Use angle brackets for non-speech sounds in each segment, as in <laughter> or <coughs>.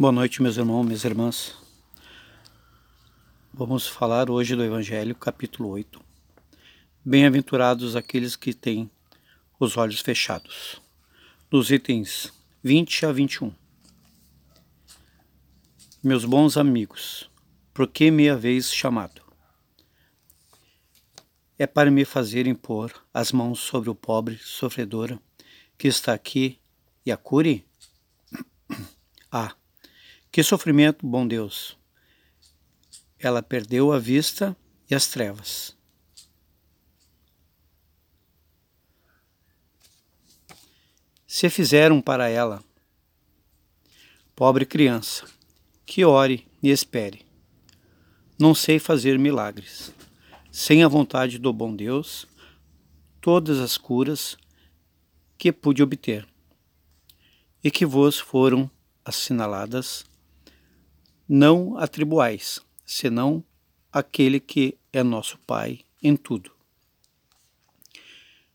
Boa noite, meus irmãos, minhas irmãs. Vamos falar hoje do Evangelho, capítulo 8. Bem-aventurados aqueles que têm os olhos fechados. Dos itens 20 a 21. Meus bons amigos, por que me haveis chamado? É para me fazer impor as mãos sobre o pobre sofredor que está aqui e a cure? <coughs> Ah, que sofrimento, bom Deus! Ela perdeu a vista e as trevas. Se fizeram para ela, pobre criança, que ore e espere. Não sei fazer milagres. Sem a vontade do bom Deus, todas as curas que pude obter e que vos foram assinaladas não atribuais, senão aquele que é nosso Pai em tudo.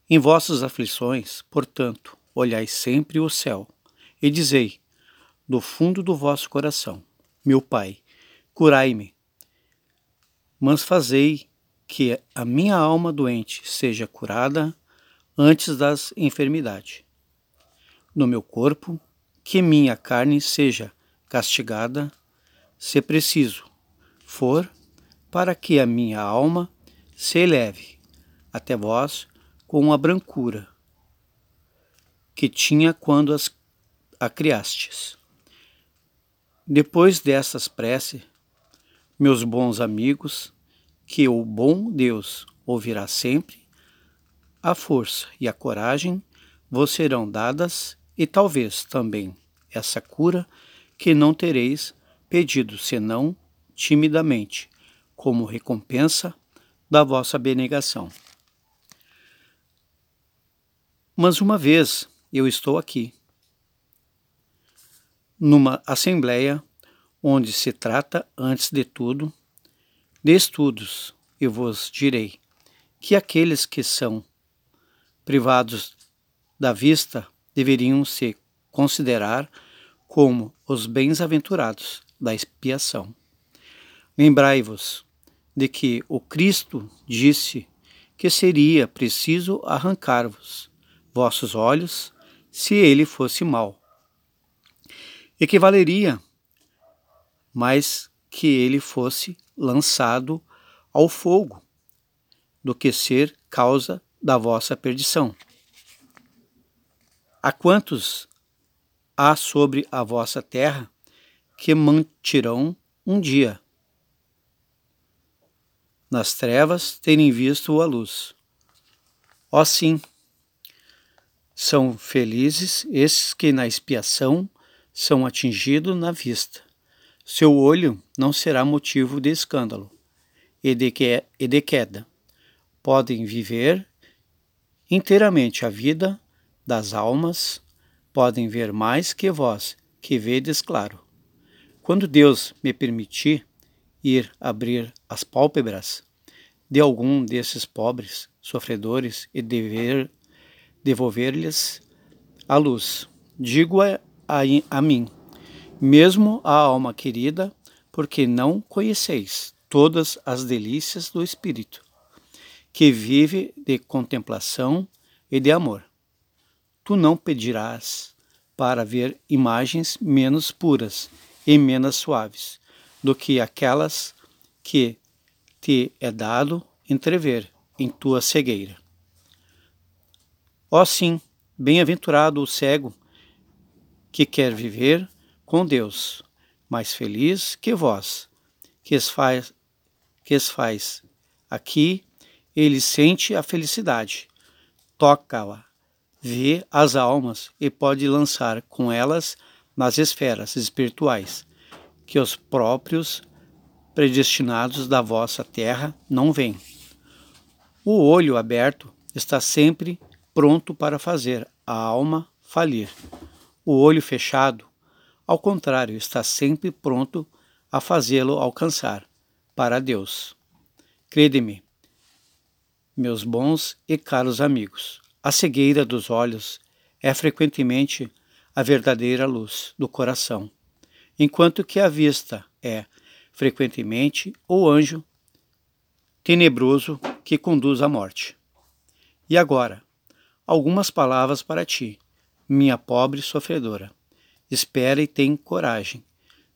Em vossas aflições, portanto, olhai sempre o céu e dizei, do fundo do vosso coração, meu Pai, curai-me, mas fazei que a minha alma doente seja curada antes das enfermidades. No meu corpo, que minha carne seja castigada se preciso for, para que a minha alma se eleve até vós com a brancura que tinha quando as, a criastes. Depois dessas preces, meus bons amigos, que o bom Deus ouvirá sempre, a força e a coragem vos serão dadas e talvez também essa cura que não tereis pedido senão timidamente, como recompensa da vossa abnegação. Mas uma vez eu estou aqui, numa assembleia onde se trata, antes de tudo, de estudos, eu vos direi que aqueles que são privados da vista deveriam se considerar como os bens-aventurados da expiação. Lembrai-vos de que o Cristo disse que seria preciso arrancar-vos vossos olhos se ele fosse mau. Equivaleria mais que ele fosse lançado ao fogo do que ser causa da vossa perdição. A quantos há sobre a vossa terra que mantirão um dia. Nas trevas terem visto a luz. Ó sim, são felizes esses que na expiação são atingidos na vista. Seu olho não será motivo de escândalo e de, que, e de queda. Podem viver inteiramente a vida das almas, podem ver mais que vós, que vedes claro. Quando Deus me permitir ir abrir as pálpebras de algum desses pobres sofredores e dever devolver-lhes a luz, digo a, a, a mim, mesmo a alma querida, porque não conheceis todas as delícias do Espírito, que vive de contemplação e de amor. Tu não pedirás para ver imagens menos puras e menos suaves do que aquelas que te é dado entrever em tua cegueira. Ó sim, bem-aventurado o cego que quer viver com Deus, mais feliz que vós, que es faz, que es faz. Aqui ele sente a felicidade, toca-a, vê as almas e pode lançar com elas nas esferas espirituais, que os próprios predestinados da vossa terra não veem. O olho aberto está sempre pronto para fazer a alma falir. O olho fechado, ao contrário, está sempre pronto a fazê-lo alcançar para Deus. Crede-me, meus bons e caros amigos, a cegueira dos olhos é frequentemente a verdadeira luz do coração enquanto que a vista é, frequentemente, o anjo tenebroso que conduz à morte. E agora, algumas palavras para ti, minha pobre sofredora. Espera e tem coragem.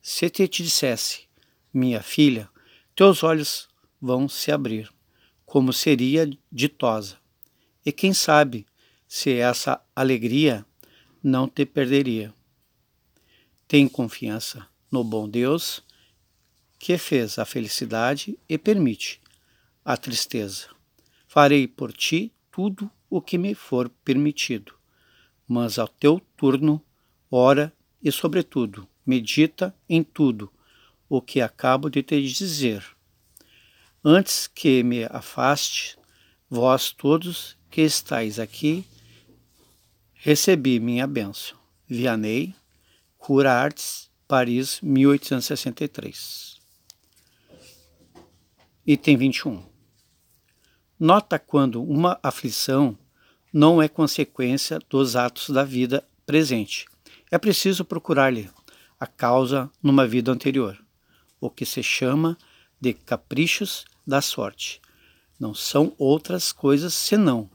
Se te dissesse, minha filha, teus olhos vão se abrir, como seria ditosa. E quem sabe se essa alegria não te perderia. Tem confiança no bom Deus que fez a felicidade e permite a tristeza. Farei por ti tudo o que me for permitido, mas ao teu turno, ora e, sobretudo, medita em tudo o que acabo de te dizer. Antes que me afaste, vós todos que estáis aqui, recebi minha bênção. Vianney, Cura Artes, Paris, 1863. Item 21. Nota quando uma aflição não é consequência dos atos da vida presente. É preciso procurar-lhe a causa numa vida anterior, o que se chama de caprichos da sorte. Não são outras coisas senão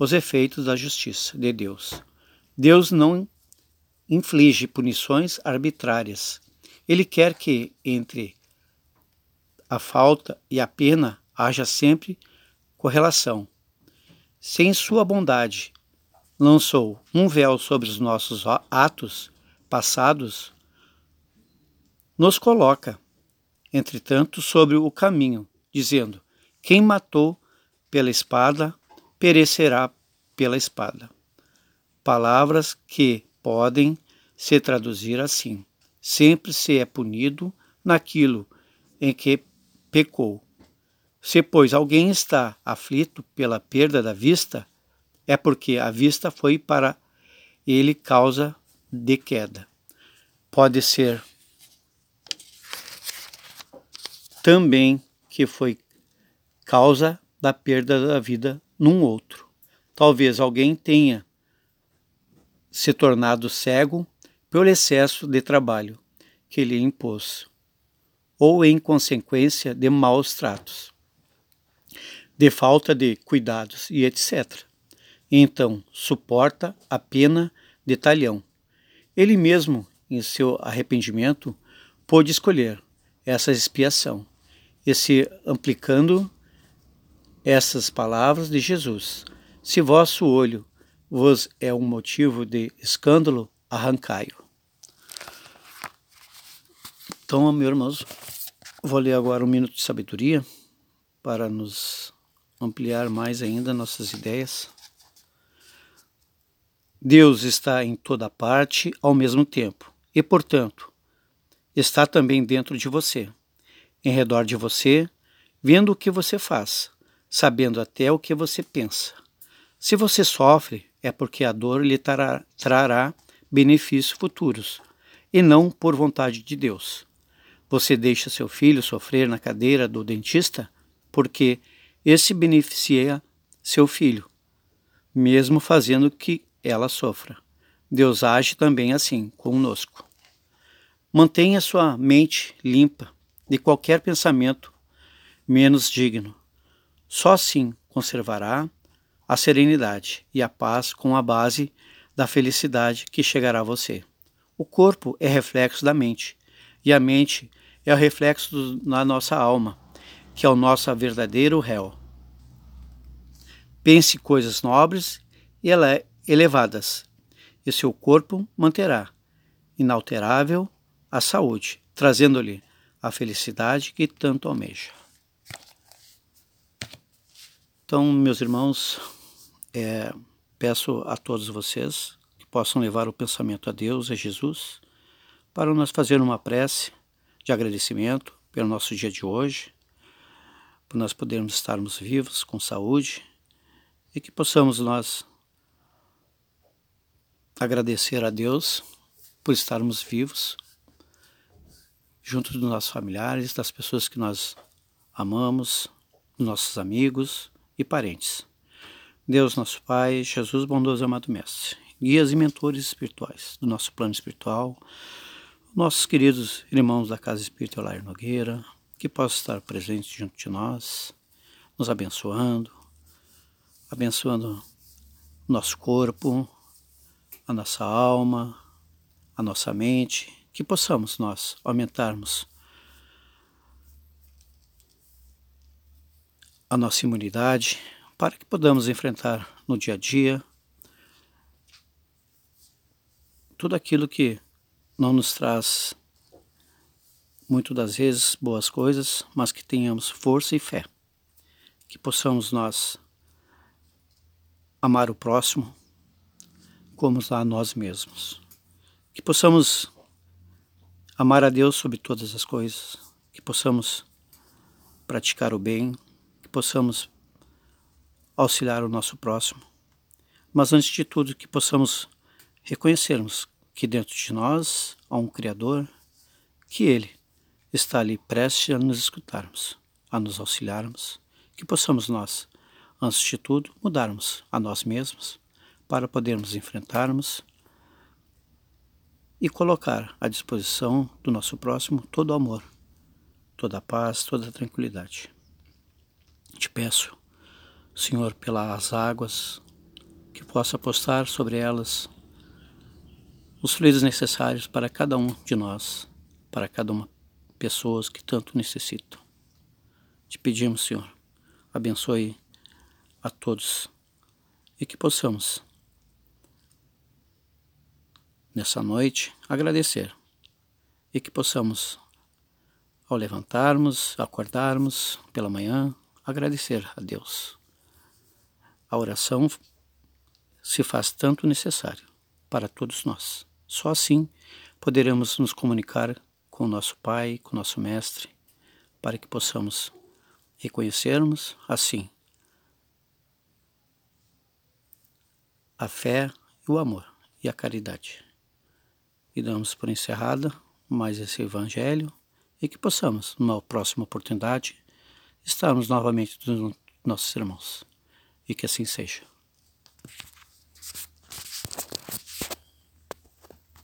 os efeitos da justiça de Deus. Deus não inflige punições arbitrárias. Ele quer que entre a falta e a pena haja sempre correlação. Se em sua bondade lançou um véu sobre os nossos atos passados, nos coloca, entretanto, sobre o caminho, dizendo: Quem matou pela espada, perecerá pela espada. Palavras que podem se traduzir assim: sempre se é punido naquilo em que pecou. Se, pois, alguém está aflito pela perda da vista, é porque a vista foi para ele causa de queda. Pode ser também que foi causa da perda da vida num outro. Talvez alguém tenha se tornado cego pelo excesso de trabalho que lhe impôs, ou em consequência de maus tratos, de falta de cuidados e etc. Então suporta a pena de talhão. Ele mesmo, em seu arrependimento, pôde escolher essa expiação e se essas palavras de Jesus: Se vosso olho vos é um motivo de escândalo, arrancai-o. Então, meus irmãos, vou ler agora um minuto de sabedoria para nos ampliar mais ainda nossas ideias. Deus está em toda parte ao mesmo tempo e, portanto, está também dentro de você, em redor de você, vendo o que você faz, sabendo até o que você pensa. Se você sofre, é porque a dor lhe trará, trará benefícios futuros, e não por vontade de Deus. Você deixa seu filho sofrer na cadeira do dentista porque esse beneficia seu filho, mesmo fazendo que ela sofra. Deus age também assim conosco. Mantenha sua mente limpa de qualquer pensamento menos digno. Só assim conservará a serenidade e a paz com a base da felicidade que chegará a você. O corpo é reflexo da mente, e a mente é o reflexo da nossa alma, que é o nosso verdadeiro réu. Pense coisas nobres e elevadas, e seu corpo manterá inalterável a saúde, trazendo-lhe a felicidade que tanto almeja. Então, meus irmãos, é, peço a todos vocês que possam levar o pensamento a Deus, a Jesus, para nós fazer uma prece de agradecimento pelo nosso dia de hoje, por nós podermos estarmos vivos, com saúde, e que possamos nós agradecer a Deus por estarmos vivos, junto dos nossos familiares, das pessoas que nós amamos, dos nossos amigos e parentes. Deus, nosso Pai, Jesus, bondoso e amado Mestre, guias e mentores espirituais do nosso plano espiritual, nossos queridos irmãos da Casa Espírita Olair Nogueira, que possam estar presentes junto de nós, nos abençoando, abençoando nosso corpo, a nossa alma, a nossa mente, que possamos nós aumentarmos a nossa imunidade para que podamos enfrentar no dia a dia tudo aquilo que não nos traz muito das vezes boas coisas, mas que tenhamos força e fé, que possamos nós amar o próximo como a nós mesmos, que possamos amar a Deus sobre todas as coisas, que possamos praticar o bem, possamos auxiliar o nosso próximo, mas antes de tudo que possamos reconhecermos que dentro de nós há um Criador, que Ele está ali prestes a nos escutarmos, a nos auxiliarmos, que possamos nós, antes de tudo, mudarmos a nós mesmos para podermos enfrentarmos e colocar à disposição do nosso próximo todo o amor, toda a paz, toda a tranquilidade. Peço, Senhor, pelas águas, que possa postar sobre elas os fluidos necessários para cada um de nós, para cada uma pessoas que tanto necessitam. Te pedimos, Senhor, abençoe a todos e que possamos nessa noite agradecer e que possamos ao levantarmos, acordarmos pela manhã, agradecer a Deus. A oração se faz tanto necessário para todos nós. Só assim poderemos nos comunicar com o nosso Pai, com o nosso Mestre, para que possamos reconhecermos assim a fé e o amor e a caridade. E damos por encerrada mais esse Evangelho e que possamos, numa próxima oportunidade, estarmos novamente dos nossos irmãos. E que assim seja.